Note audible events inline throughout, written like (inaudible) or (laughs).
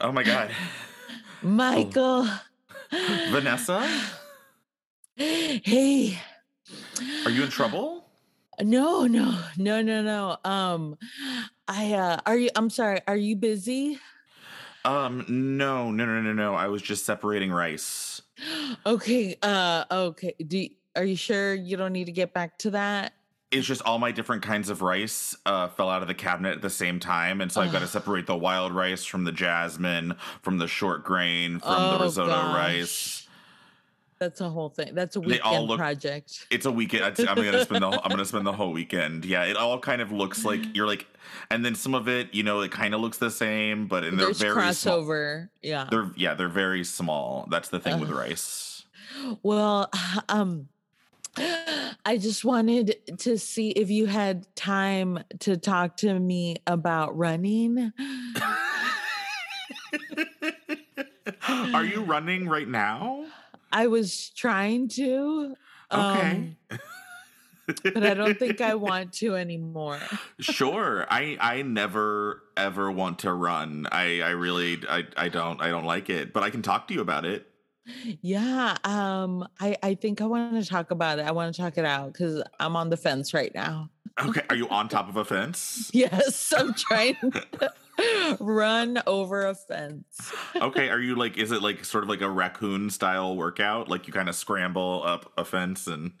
Oh my God. Michael. Vanessa, Hey. are you in trouble? No, no, no, no, no. Um, I uh are you I'm sorry, are you busy? Um, no, no, no, no, no. I was just separating rice. (gasps) Okay, uh okay. Do are you sure you don't need to get back to that? It's just all my different kinds of rice uh, fell out of the cabinet at the same time, and so I've got to separate the wild rice from the jasmine, from the short grain, from Oh, the risotto gosh. rice. That's a whole thing. That's a weekend look- project. It's a weekend. I'm gonna spend the I'm gonna spend the whole weekend. Yeah, it all kind of looks like (sighs) you're like, and then some of it, you know, it kind of looks the same, but and they're There's very small. crossover. Yeah. They're yeah, they're very small. That's the thing with rice. Well, (sighs) um I just wanted to see if you had time to talk to me about running. (laughs) Are you running right now? I was trying to. Okay. um, but I don't think I want to anymore. (laughs) sure. I I never ever want to run. I I really I I don't I don't like it, but I can talk to you about it. Yeah, um, I I think I want to talk about it. I want to talk it out because I'm on the fence right now. Okay, are you on top of a fence? Yes, I'm trying to (laughs) run over a fence. Okay, are you like is it like sort of like a raccoon style workout? Like you kind of scramble up a fence and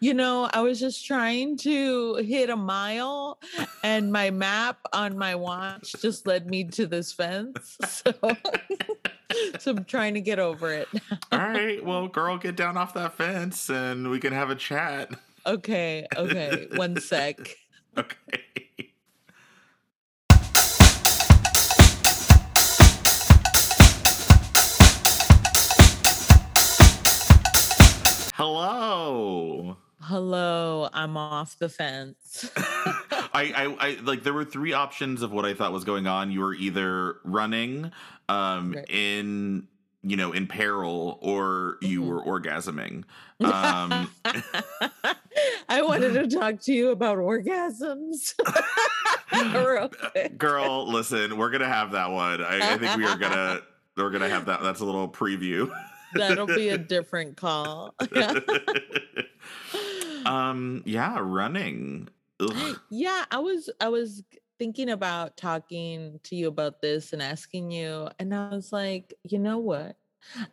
You know, I was just trying to hit a mile, and my map on my watch just led me to this fence. (laughs) So, (laughs) (laughs) so I'm trying to get over it. All right, well, girl, get down off that fence and we can have a chat. Okay, okay, one sec. (laughs) Okay. Hello. Hello, I'm off the fence. (laughs) I, I, I like there were three options of what I thought was going on. You were either running um Right. in you know in peril or you Mhm. were orgasming. Um (laughs) I wanted to talk to you about orgasms. (laughs) (laughs) Girl, listen, we're gonna have that one. I, I think we are gonna we're gonna have that. That's a little preview. That'll be a different call. um yeah, running. Ugh. (gasps) yeah, I was I was thinking about talking to you about this and asking you, and I was like, you know what?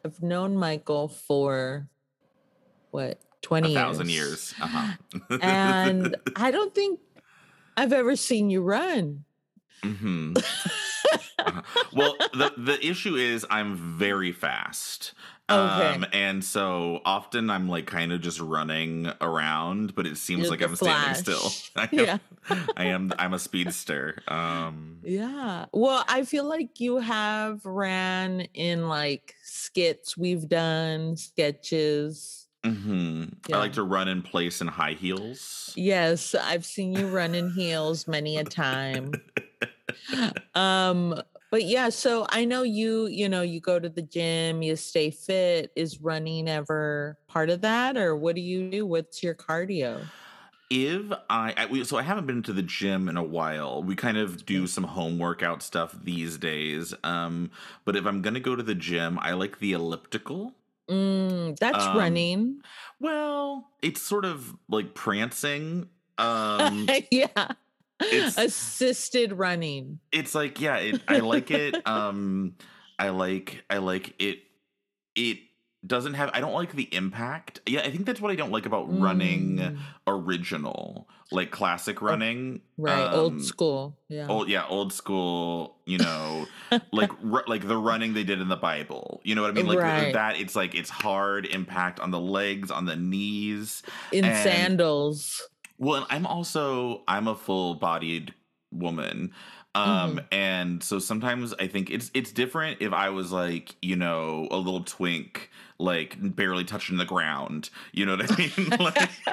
I've known Michael for what A twenty thousand years. Uh-huh. and (laughs) I don't think I've ever seen you run. hmm (laughs) well, the the issue is I'm very fast. Okay. Um, and so often I'm like kind of just running around, but it seems You're like I'm standing still. Flash. (laughs) I am, Yeah. (laughs) I am I'm a speedster. Um Yeah. Well, I feel like you have ran in like skits we've done, sketches. mhm. I like to run in place in high heels. Yes, I've seen you run in heels many a time. (laughs) Um, but yeah, so I know you, you know, you go to the gym, you stay fit. Is running ever part of that? Or what do you do? What's your cardio? if I, I we, so I haven't been to the gym in a while. We kind of do some home workout stuff these days. Um, but if I'm gonna go to the gym, I like the elliptical. Mm, that's Um, running. Well, it's sort of like prancing. (laughs) Um, yeah. It's- Assisted running. it's like yeah, it, I like it. (laughs) Um, I like I like it. It doesn't have. I don't like the impact. Yeah, I think that's what I don't like about running Mm, original, like classic running. right. um, Old school. Yeah. Old, yeah, old school. You know, like (laughs) ru- like the running they did in the Bible. You know what I mean? Like Right. that. It's like it's hard impact on the legs, on the knees. in and- sandals. Well, and I'm also I'm a full-bodied woman. Um and so sometimes I think it's it's different if I was like, you know, a little twink like barely touching the ground. You know what I mean? (laughs) like (laughs)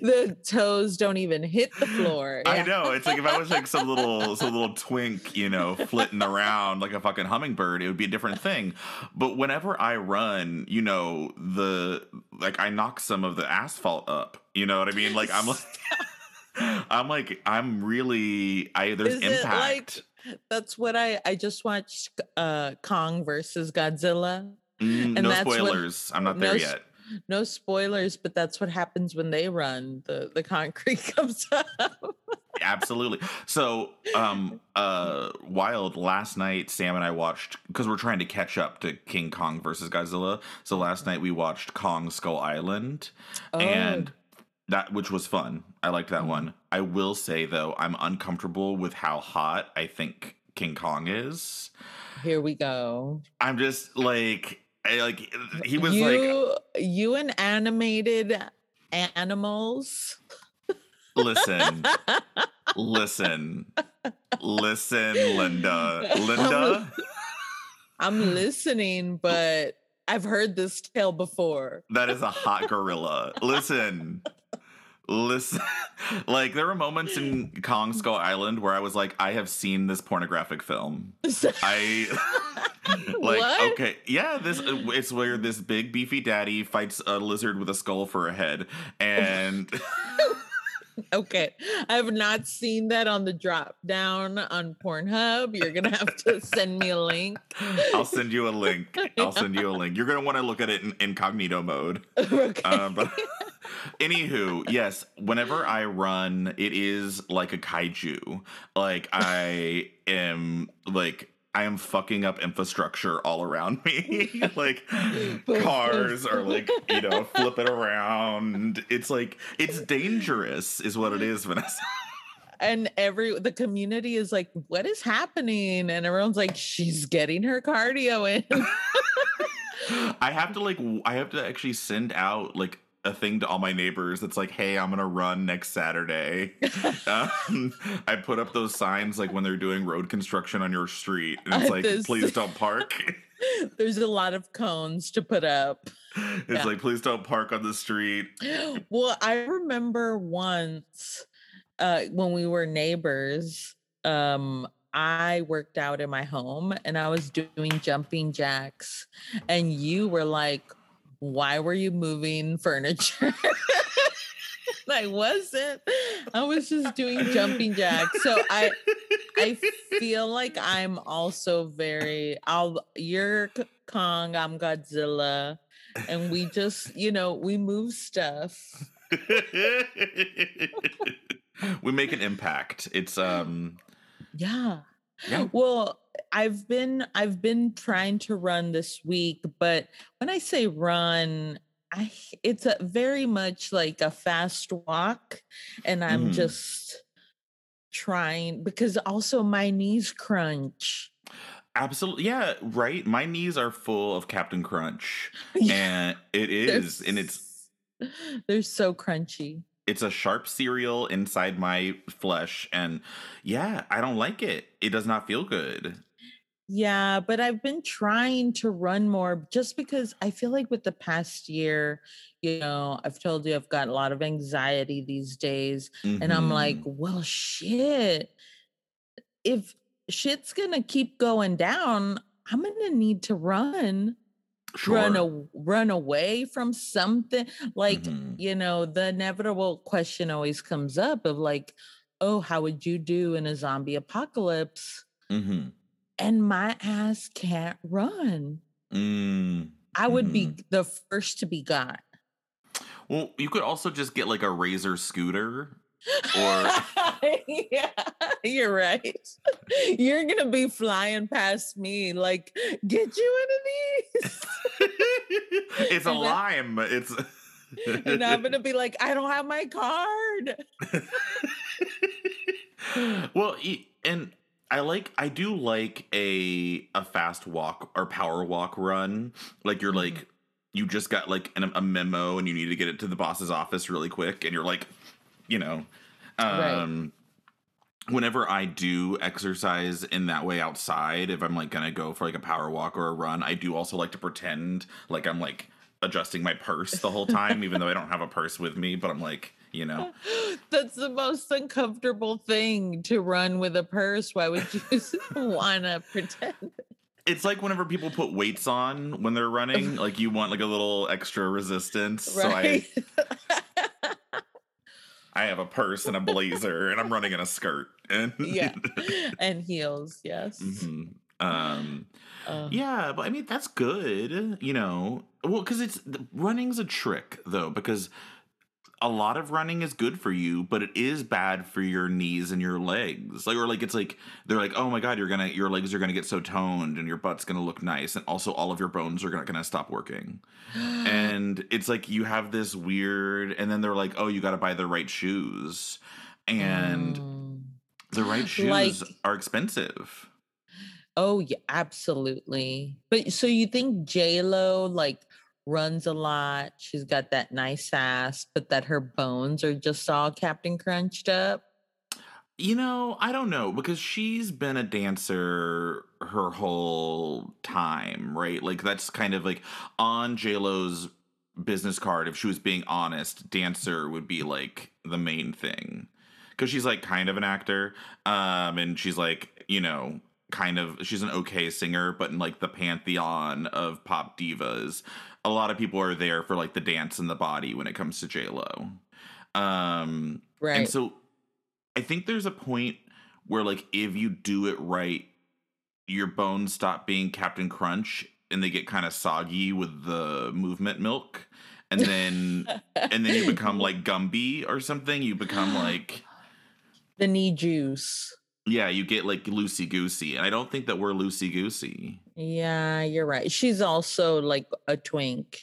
the toes don't even hit the floor. I know. It's like if I was like some little some little twink, you know, flitting around like a fucking hummingbird, it would be a different thing. But whenever I run, you know, the like I knock some of the asphalt up. You know what I mean? Like I'm (laughs) like I'm like, I'm really, I there's Is it like impact. that's what I I just watched uh Kong versus Godzilla. Mm, and no that's what- spoilers. I'm not there s- yet. No spoilers, but that's what happens when they run. The the concrete (laughs) comes up. Absolutely. So, um, uh, Wild last night, Sam and I watched because we're trying to catch up to King Kong versus Godzilla. So last night we watched Kong Skull Island, Oh, and that which was fun. I liked that Mhm. one. I will say though, I'm uncomfortable with how hot I think King Kong is. here we go. I'm just like, I, like he was like, you you and animated animals. listen, (laughs) listen, listen, Linda, Linda. I'm listening, but I've heard this tale before. That is a hot gorilla. Listen. Listen. (laughs) Like there were moments in Kong Skull Island where I was like, I have seen this pornographic film. I (laughs) like What? okay, yeah, this it's where this big beefy daddy fights a lizard with a skull for a head. And (laughs) Okay. I have not seen that on the drop down on Pornhub. You're to have to send me a link. I'll send you a link. I'll send you a link. You're gonna want to look at it in incognito mode. okay. Um, but anywho, yes, whenever I run, it is like a kaiju. Like I am like I am fucking up infrastructure all around me. (laughs) like cars are like, you know, flipping around. It's like it's dangerous is what it is, Vanessa. (laughs) and every the community is like, what is happening? And everyone's like, she's getting her cardio in. (laughs) I have to like I have to actually send out like a thing to all my neighbors that's like, hey, I'm gonna run next Saturday. (laughs) um, I put up those signs like when they're doing road construction on your street, and it's (laughs) like, this- please don't park. (laughs) There's a lot of cones to put up. it's Yeah. like, please don't park on the street. (gasps) Well, I remember once uh, when we were neighbors, um, I worked out in my home and I was doing jumping jacks, and you were like, Why were you moving furniture? (laughs) I wasn't. I was just doing jumping jacks. So I I feel like I'm also very I'll you're Kong, I'm Godzilla, and we just, you know, we move stuff. (laughs) we make an impact. It's um Yeah. Yeah. Well, I've been I've been trying to run this week, but when I say run, I it's a very much like a fast walk and I'm Mhm. just trying because also my knees crunch. absolutely yeah, right. My knees are full of Captain Crunch. (laughs) And it and it's they're so crunchy. it's a sharp cereal inside my flesh and yeah i don't like it it does not feel good Yeah, but I've been trying to run more just because I feel like with the past year, you know, I've told you I've got a lot of anxiety these days. And I'm like, Mhm. well, shit. If shit's gonna keep going down, I'm gonna need to run, sure run, a, run away from something. Like, Mhm. you know, the inevitable question always comes up of like, oh, how would you do in a zombie apocalypse? Mhm. And my ass can't run. Mm. I would Mhm. be the first to be got. well you could also just get like a razor scooter Or- (laughs) yeah, you're right. You're gonna be flying past me, like, get you one of these. (laughs) it's a And lime it's and I'm gonna (laughs) be like, I don't have my card. well and i like i do like a a fast walk or power walk run like you're Mhm. like you just got like an, a memo and you need to get it to the boss's office really quick and you're like you know Right. um whenever i do exercise in that way outside if i'm like gonna go for like a power walk or a run i do also like to pretend like i'm like adjusting my purse the whole time even though i don't have a purse with me but i'm like you know (laughs) That's the most uncomfortable thing to run with a purse. Why would you (laughs) wanna pretend? It's like whenever people put weights on when they're running, (laughs) like you want like a little extra resistance. So I I have a purse and a blazer, and I'm running in a skirt. And yeah, and heels. Yes. Mhm. Um, Uh, yeah, but I mean that's good, you know. Well, because it's running's a trick though, because a lot of running is good for you, but it is bad for your knees and your legs. Like, or like it's like they're like, oh my god, you're gonna your legs are gonna get so toned and your butt's gonna look nice, and also all of your bones are gonna, gonna stop working. (gasps) And it's like you have this weird, and then they're like, oh, you got to buy the right shoes, and Mm. the right (gasps) shoes Like- are expensive. Oh yeah, absolutely. But so you think J Lo like runs a lot? She's got that nice ass, but that her bones are just all Captain Crunched up. You know, I don't know because she's been a dancer her whole time, right? Like that's kind of like on JLo's business card if she was being honest, dancer would be like the main thing. Cuz she's like kind of an actor um and she's like, you know, kind of she's an okay singer but in like the pantheon of pop divas, a lot of people are there for like the dance and the body when it comes to JLo. Um Right. and so I think there's a point where like if you do it right, your bones stop being Captain Crunch and they get kind of soggy with the movement milk. And then (laughs) and then you become like Gumby or something. You become like the knee juice. Yeah, you get like loosey goosey. And I don't think that we're loosey goosey. Yeah, you're right. She's also like a twink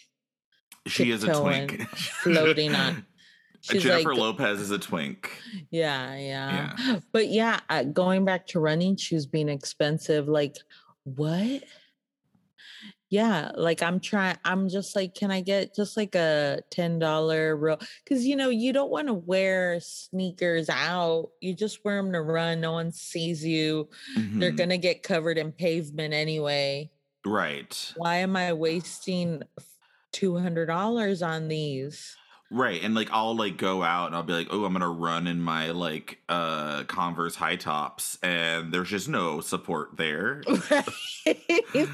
She is a twink. floating on. (laughs) She's Jennifer like, Lopez is a twink. Yeah, yeah. But yeah, uh, going back to running shoes being expensive, like what? Yeah, like I'm trying, I'm just like, can I get just like a $10 real? Because you know, you don't want to wear sneakers out. You just wear them to run. No one sees you. They're Mhm. going to get covered in pavement anyway. right. Why am I wasting $200 on these? Right. And like I'll like go out and I'll be like, oh, I'm gonna run in my like uh Converse high tops and there's just no support there. (laughs) Right?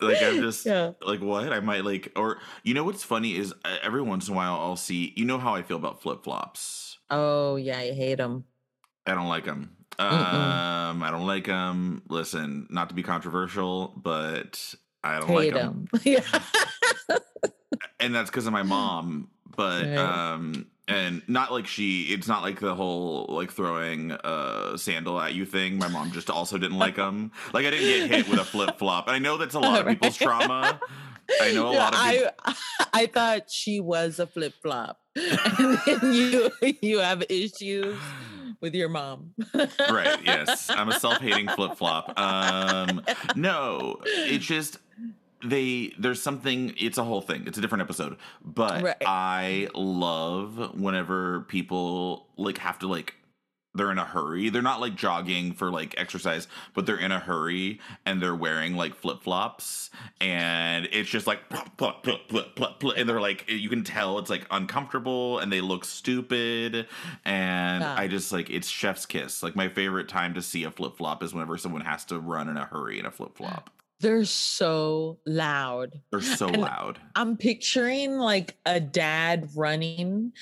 Like I'm just yeah. like what? I might like or you know what's funny is every once in a while I'll see you know how I feel about flip flops. Oh, yeah, I hate them. I don't like them. Mm-mm. Um, I don't like them. Listen, not to be controversial, but I don't like Hate them, them. (laughs) Yeah. and that's because of my mom. But um, and not like she. It's not like the whole like throwing a sandal at you thing. My mom just also didn't like them. Like I didn't get hit with a flip flop. and I know that's a lot of (laughs) people's trauma. I know a Yeah, lot of people. I (laughs) I thought she was a flip flop, (laughs) and then you you have issues with your mom. right yes i'm a self-hating flip-flop um no it's just they there's something it's a whole thing it's a different episode but Right. i love whenever people like have to like they're in a hurry they're not like jogging for like exercise but they're in a hurry and they're wearing like flip-flops and it's just like plop, plop, plop, plop, plop, plop, and they're like you can tell it's like uncomfortable and they look stupid and Yeah. i just like it's chef's kiss like my favorite time to see a flip-flop is whenever someone has to run in a hurry in a flip-flop They're so loud. they're so And loud I'm picturing like a dad running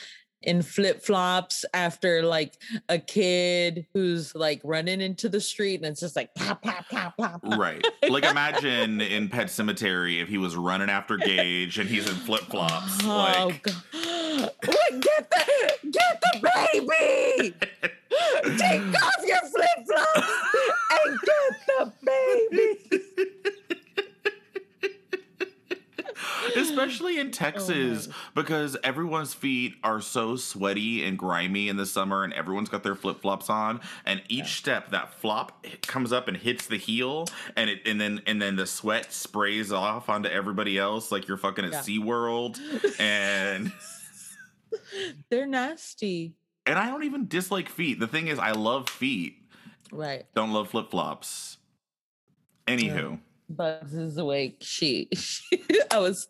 in flip flops after like a kid who's like running into the street and it's just like pop, pop, pop, pop, right (laughs) like imagine in Pet Sematary if he was running after gage and he's in flip-flops Oh, like God. (gasps) Wait, get the get the baby! (laughs) Take off your flip flops and get the baby. especially in oh, Texas my. because everyone's feet are so sweaty and grimy in the summer and everyone's got their flip-flops on and each step that flop comes up and hits the heel and it and then and then the sweat sprays off onto everybody else like you're fucking at Yeah. SeaWorld and (laughs) They're nasty. and I don't even dislike feet. The thing is I love feet. Right. Don't love flip-flops. Anywho. Bugs is awake. She, she (laughs) I was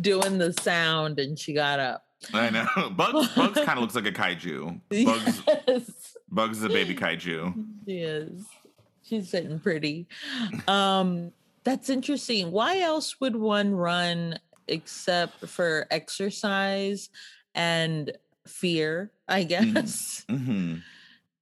doing the sound and she got up. I know. (laughs) Bugs Bugs kind of looks like a kaiju. (laughs) Bugs Yes. Bugs is a baby kaiju. She is. She's sitting pretty. Um, that's interesting. Why else would one run except for exercise and fear? I guess. hmm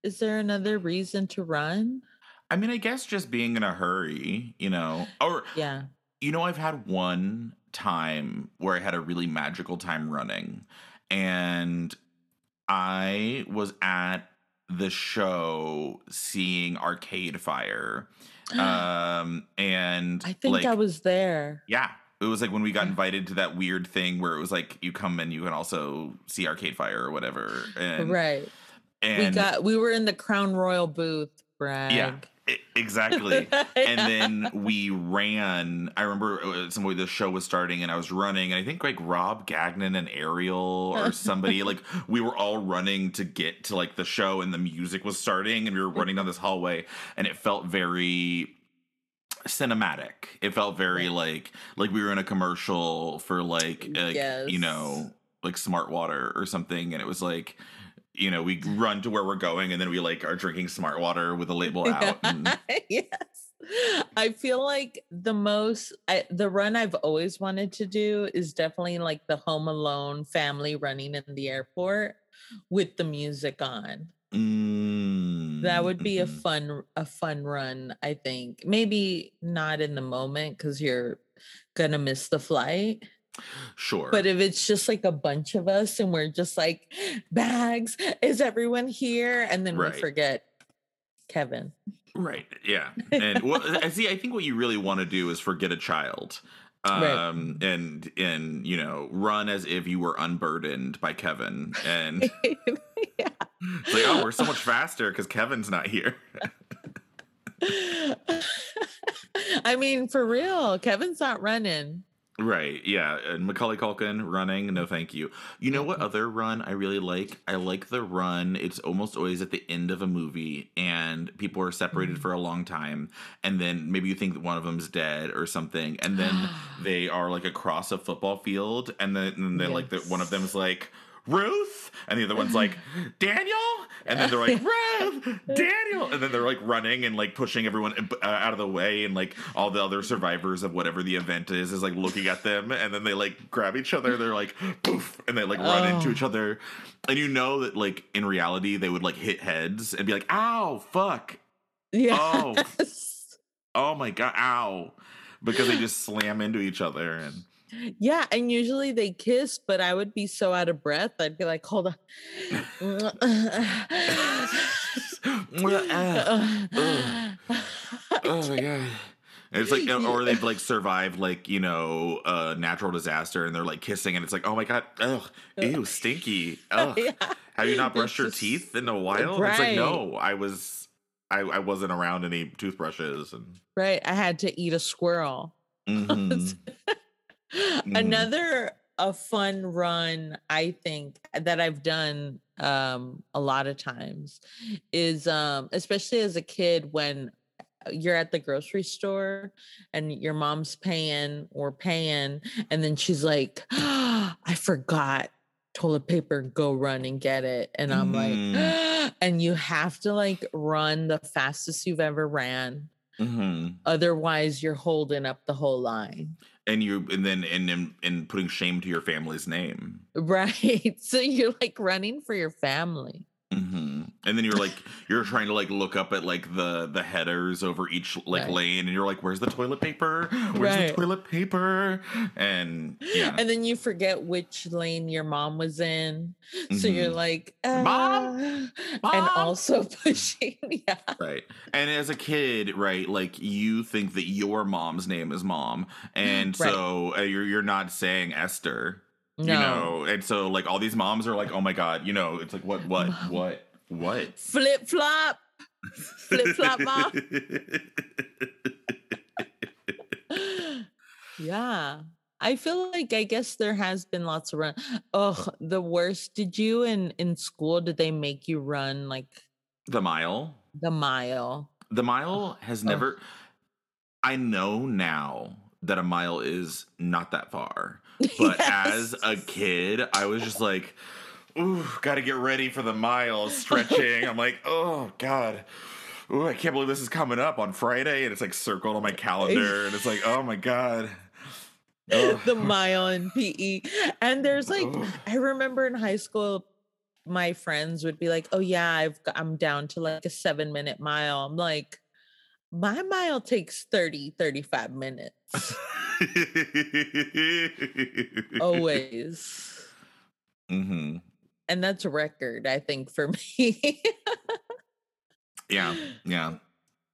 Is there another reason to run? I mean, I guess just being in a hurry, you know, or Yeah. you know, I've had one time where I had a really magical time running, and I was at the show seeing Arcade Fire, (gasps) um, and I think like, I was there. yeah. It was like when we got invited to that weird thing where it was like you come and you can also see Arcade Fire or whatever. And, right. And we got we were in the Crown Royal booth, Brad. Yeah, (laughs) exactly. and then we ran. I remember uh, some way the show was starting, and I was running, and I think like Rob Gagnon and Ariel or somebody like (laughs) we were all running to get to like the show, and the music was starting, and we were (laughs) running down this hallway, and it felt very cinematic. It felt very like like we were in a commercial for like, like Yes. you know like Smart Water or something, and it was like. You know, we run to where we're going, and then we like are drinking Smart Water with the label out. And, (laughs) yes. I feel like the most I, the run I've always wanted to do is definitely like the Home Alone family running in the airport with the music on. That would be a Mm, fun a fun run, I think. Maybe not in the moment cuz you're going to miss the flight. Sure. But if it's just like a bunch of us and we're just like bags, is everyone here? And then Right. we forget Kevin. right, yeah. And well, (laughs) I see. I think what you really want to do is forget a child, Right. um, and and you know, run as if you were unburdened by Kevin, and (laughs) yeah. it's like, oh, we're so much faster because Kevin's not here. (laughs) I mean, for real, Kevin's not running. Right, yeah. And Macaulay Culkin running, no thank you. You know what other run I really like? I like the run. It's almost always at the end of a movie and people are separated Mhm. for a long time and then maybe you think that one of them's dead or something and then (gasps) they are like across a football field and then and then like the, one of them's like Ruth? And the other one's like Daniel? And then they're like (laughs) Ruth Daniel. And then they're like running and like pushing everyone uh, out of the way and like all the other survivors of whatever the event is is like looking at them. And then they like grab each other. They're like poof and they like run into Oh. each other. And you know that like in reality they would like hit heads and be like ow fuck. Yeah. oh (laughs) my god. Ow. Because they just slam into each other and Yeah, and usually they kiss, but I would be so out of breath. I'd be like, hold on. (laughs) oh my god it's like (laughs) or they've like survived like you know a natural disaster and they're like kissing and it's like oh my god ugh ew stinky (laughs) ugh Yeah. have you not It's brushed your just- teeth in a uh, while And it's like no i was I, I wasn't around any toothbrushes and Right. I had to eat a squirrel. Mm-hmm. Mhm. Another a fun run I think that I've done um a lot of times is um especially as a kid when uh, you're at the grocery store and your mom's paying or paying and then she's like (gasps) I forgot toilet paper go run and get it. And I'm like and you have to like run the fastest you've ever ran Mhm. otherwise you're holding up the whole line. And you and then and and, and putting shame to your family's name. Right. (laughs) So you're like running for your family. Hmm And then you're like you're trying to like look up at like the the headers over each like Right. lane, and you're like, "Where's the toilet paper? Where's Right. the toilet paper?" And yeah, and then you forget which lane your mom was in so you're Mhm. like Mom? "Uh," and also (laughs) pushing yeah right. And as a kid, right, like you think that your mom's name is mom, and Right. so uh, you're you're not saying Esther, no you know, and so like all these moms are like, "Oh my god," you know, it's like what what Mom. what what flip flop Flip-flop, Mom. (laughs) yeah i feel like i guess there has been lots of run oh the worst did you in in school did they make you run like the mile. the mile The mile has Oh. never. I know now that a mile is not that far, but (laughs) as a kid, I was just like, "Ooh, got to get ready for the miles (laughs) Stretching. I'm like, "Oh God." Ooh, I can't believe this is coming up on Friday, and it's like circled on my calendar, and it's like, oh my god, (laughs) Ugh. the mile in PE. And there's like. I remember in high school, my friends would be like, "Oh yeah, I've got, I'm down to like a 7 minute mile." I'm like, "My mile takes 30 35 minutes." (laughs) Always. hmm And that's a record, I think, for (laughs) me. Yeah, yeah,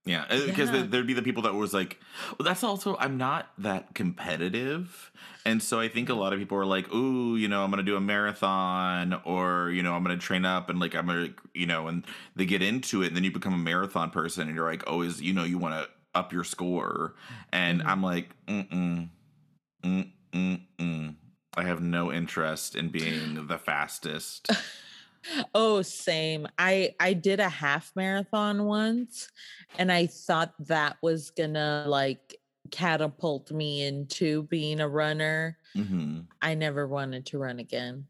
yeah. Because Yeah. there'd be the people that was like, well, that's also I'm not that competitive, and so I think a lot of people are like, ooh, you know, I'm gonna do a marathon, or you know, I'm gonna train up, and like I'm gonna, you know, and they get into it, and then you become a marathon person, and you're like, oh, is you know, you want to up your score, and Mhm. I'm like, mm mm, mm mm mm. I have no interest in being the fastest. (laughs) Oh, same. I I did a half marathon once and I thought that was gonna like catapult me into being a runner. hmm I never wanted to run again.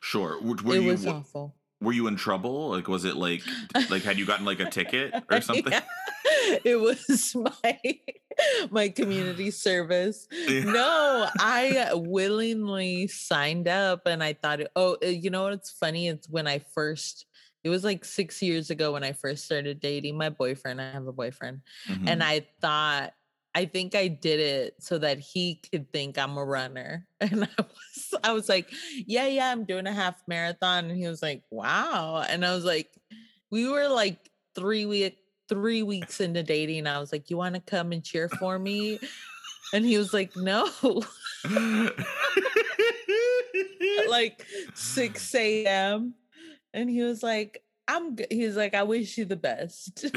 Sure. Were, were it you was awful. were you in trouble? Like, was it like like had you gotten like a ticket or (laughs) something? Yeah. It was (laughs) my my community service. Yeah. No, I willingly signed up and I thought, oh, uh, you know what's funny? It's when I first, it was like six years ago when I first started dating my boyfriend. I have a boyfriend. Mhm. And I thought, I think I did it so that he could think I'm a runner. (laughs) And I was, I was like, yeah, yeah, I'm doing a half marathon. And he was like, wow. And I was like, we were like three week, three weeks into dating. I was like, you want to come and cheer for me? And he was like, no, (laughs) like 6 a.m. And he was like, I'm good. He was like, I wish you the best. (laughs)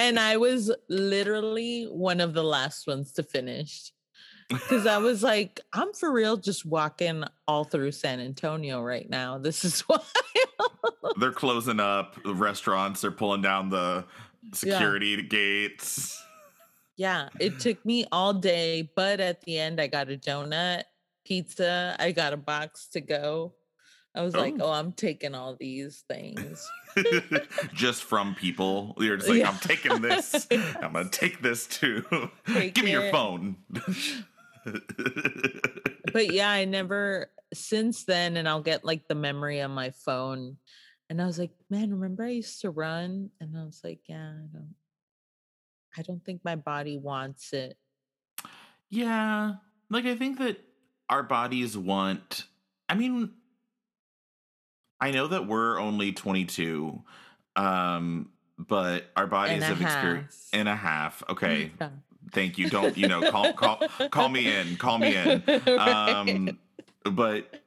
and I was literally one of the last ones to finish. Because I was like, I'm for real just walking all through San Antonio right now. This is (laughs) why. They're closing up the restaurants. They're pulling down the security gates. yeah, it (laughs) took me all day, but at the end, I got a donut, pizza, I got a box to go. I was like, Oh. oh, I'm taking all these things. (laughs) just from people. You're just like, Yeah. I'm taking this. I'm gonna take this too. Give me your phone. But yeah, I never since then, and I'll get like the memory on my phone. And I was like, man, remember I used to run? And I was like, yeah, I don't I don't think my body wants it. Yeah. Like I think that our bodies want I mean I know that we're only 22 um but our bodies And have experienced in a half. Okay. Thank you. Don't, you know, call call call me in. Call me in. (laughs) Um but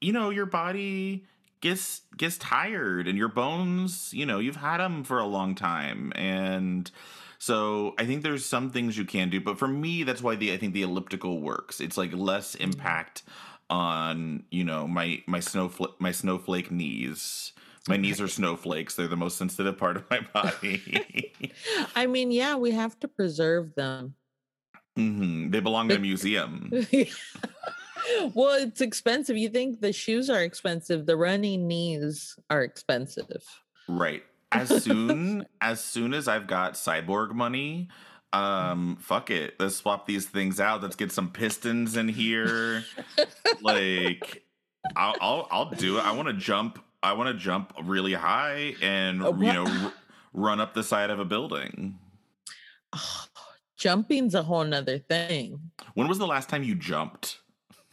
you know, your body gets gets tired and your bones, you know, you've had them for a long time and so I think there's some things you can do, but for me, that's why the I think the elliptical works. It's like less impact on you know my my snowflake my snowflake knees. My knees are snowflakes. They're the most sensitive part of my body. (laughs) I mean, yeah, we have to preserve them. hmm They belong in a museum. (laughs) well, it's expensive. You think the shoes are expensive, the running knees are expensive. Right. As (laughs) soon as soon as I've got cyborg money, um, fuck it. Let's swap these things out. Let's get some pistons in here. like, I'll I'll, I'll do it. I want to jump. I want to jump really high and Uh, you know r- run up the side of a building. Oh, (sighs) jumping's a whole nother thing. When was the last time you jumped?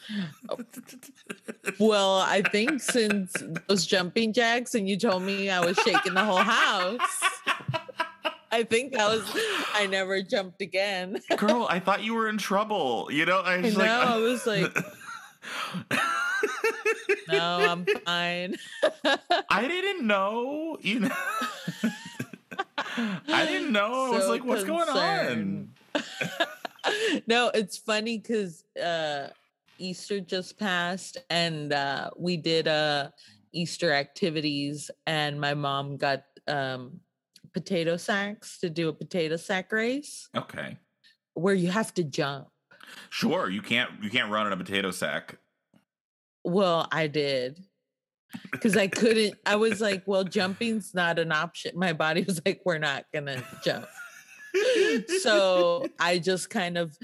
(laughs) Well, I think since those jumping jacks and you told me I was shaking the whole house. I think that was I never jumped again. Girl, I thought you were in trouble. You know, I I know. like, I was (laughs) like, (laughs) no, I'm fine. I didn't know. You know, I didn't know. I was like, "What's going on?" (laughs) no, it's funny because uh, Easter just passed, and uh, we did uh, Easter activities, and my mom got um, potato sacks to do a potato sack race Okay, where you have to jump. sure. You can't. You can't run in a potato sack. Well, I did. Because I couldn't, I was like, well, jumping's not an option. My body was like, we're not going to jump. so (laughs) I just kind of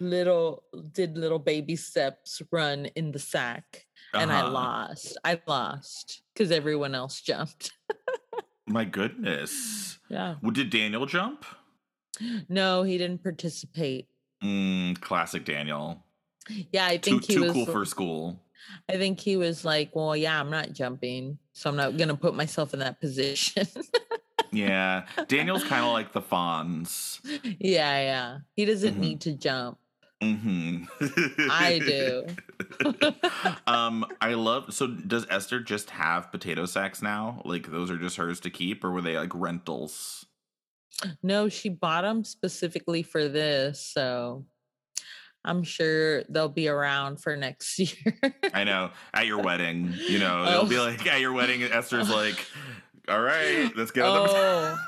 little did little baby steps run in the sack and I Uh-huh. lost. I lost because everyone else jumped. My (laughs) goodness. Yeah. Well, Did Daniel jump? No, he didn't participate. Mm, classic Daniel. Yeah, I Too think he too was cool for school. I think he was like, "Well, yeah, I'm not jumping, so I'm not going to put myself in that position." Yeah. Daniel's kind of like the Fonz. (laughs) yeah, yeah. He doesn't Mhm. need to jump. hmm I (laughs) do. (laughs) um, I love. So, does Esther just have potato sacks now? Like those are just hers to keep, or were they like rentals? No, she bought them specifically for this, so I'm sure they'll be around for next (laughs) year. I know. At your wedding, you know, it'll be Oh. like at your wedding. Esther's like, "All right, let's get on the." oh,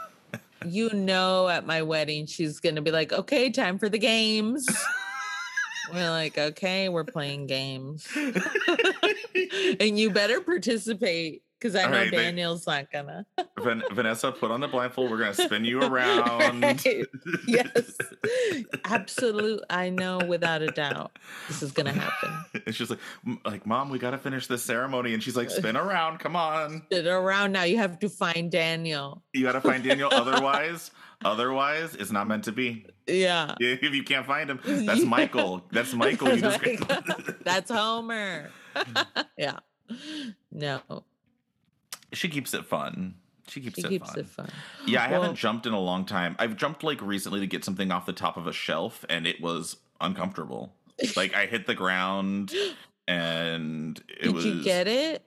(laughs) you know, at my wedding, she's gonna be like, "Okay, time for the games." we're like, "Okay, we're playing games, (laughs) and you better participate." Because I All know right, they- Daniel's not gonna. Van- (laughs) Vanessa, put on the blindfold. We're gonna spin you (laughs) around. Right. Yes. (laughs) Absolute. I know without a doubt this is gonna happen. and she's like, like, mom, we gotta finish this ceremony. And she's like, spin around, come on. spin around now. You have to find Daniel. You gotta find Daniel. Otherwise, otherwise, it's not meant to be. Yeah. If you can't find him, that's Yeah. Michael. That's Michael. You just Michael. That's Homer. yeah. No, she keeps it fun. She keeps she it keeps fun. it fun. Yeah, I Well- haven't jumped in a long time. I've jumped like recently to get something off the top of a shelf, and it was uncomfortable. Like I hit the ground, (gasps) and it Did was. you get it?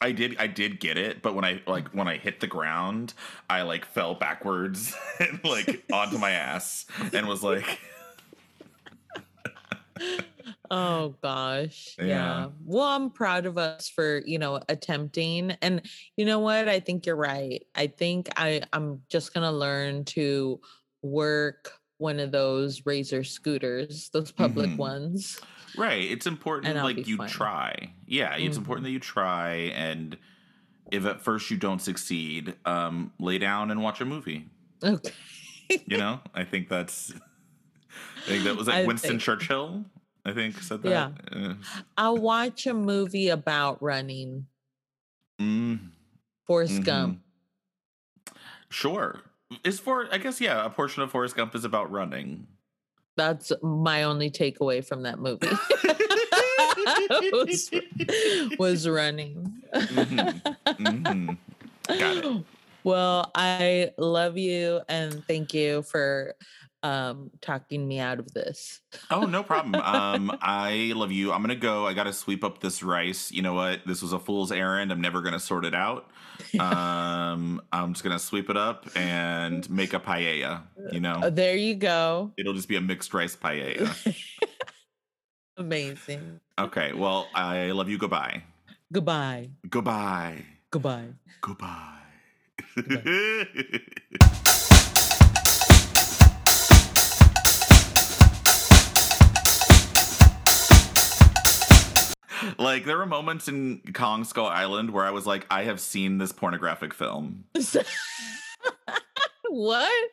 I did. I did get it, but when I like oh. when I hit the ground, I like fell backwards (laughs) and like onto my ass, and was like, Oh gosh. Yeah. Yeah. Well, I'm proud of us for, you know, attempting. And you know what? I think you're right. I think I I'm just going to learn to work one of those razor scooters, those public Mhm. ones. right. It's important And like you fine. try. Yeah, it's Mhm. important that you try, and if at first you don't succeed, um, lay down and watch a movie. Okay. You know, I think that's. I think that was (laughs) like I Winston think- Churchill. I think said that. Yeah. I'll watch a movie about running. mm, Forrest mhm. Gump. Sure. Is for I guess yeah, a portion of Forrest Gump is about running. That's my only takeaway from that movie. (laughs) was, (laughs) was running. Mhm. Got it. Well, I love you and thank you for um talking me out of this. Oh, no (laughs) problem. Um, I love you. I'm gonna go. I gotta sweep up this rice. You know what? This was a fool's errand. I'm never gonna sort it out. Um, I'm just gonna sweep it up and make a paella. You Uh, know, there you go. it'll just be a mixed rice paella. (laughs) Amazing. Okay. Well, I love you. Goodbye. Goodbye. Goodbye. Goodbye. Goodbye. (laughs) (laughs) like there were moments in Kong Skull Island where I was like, I have seen this pornographic film. (laughs) what?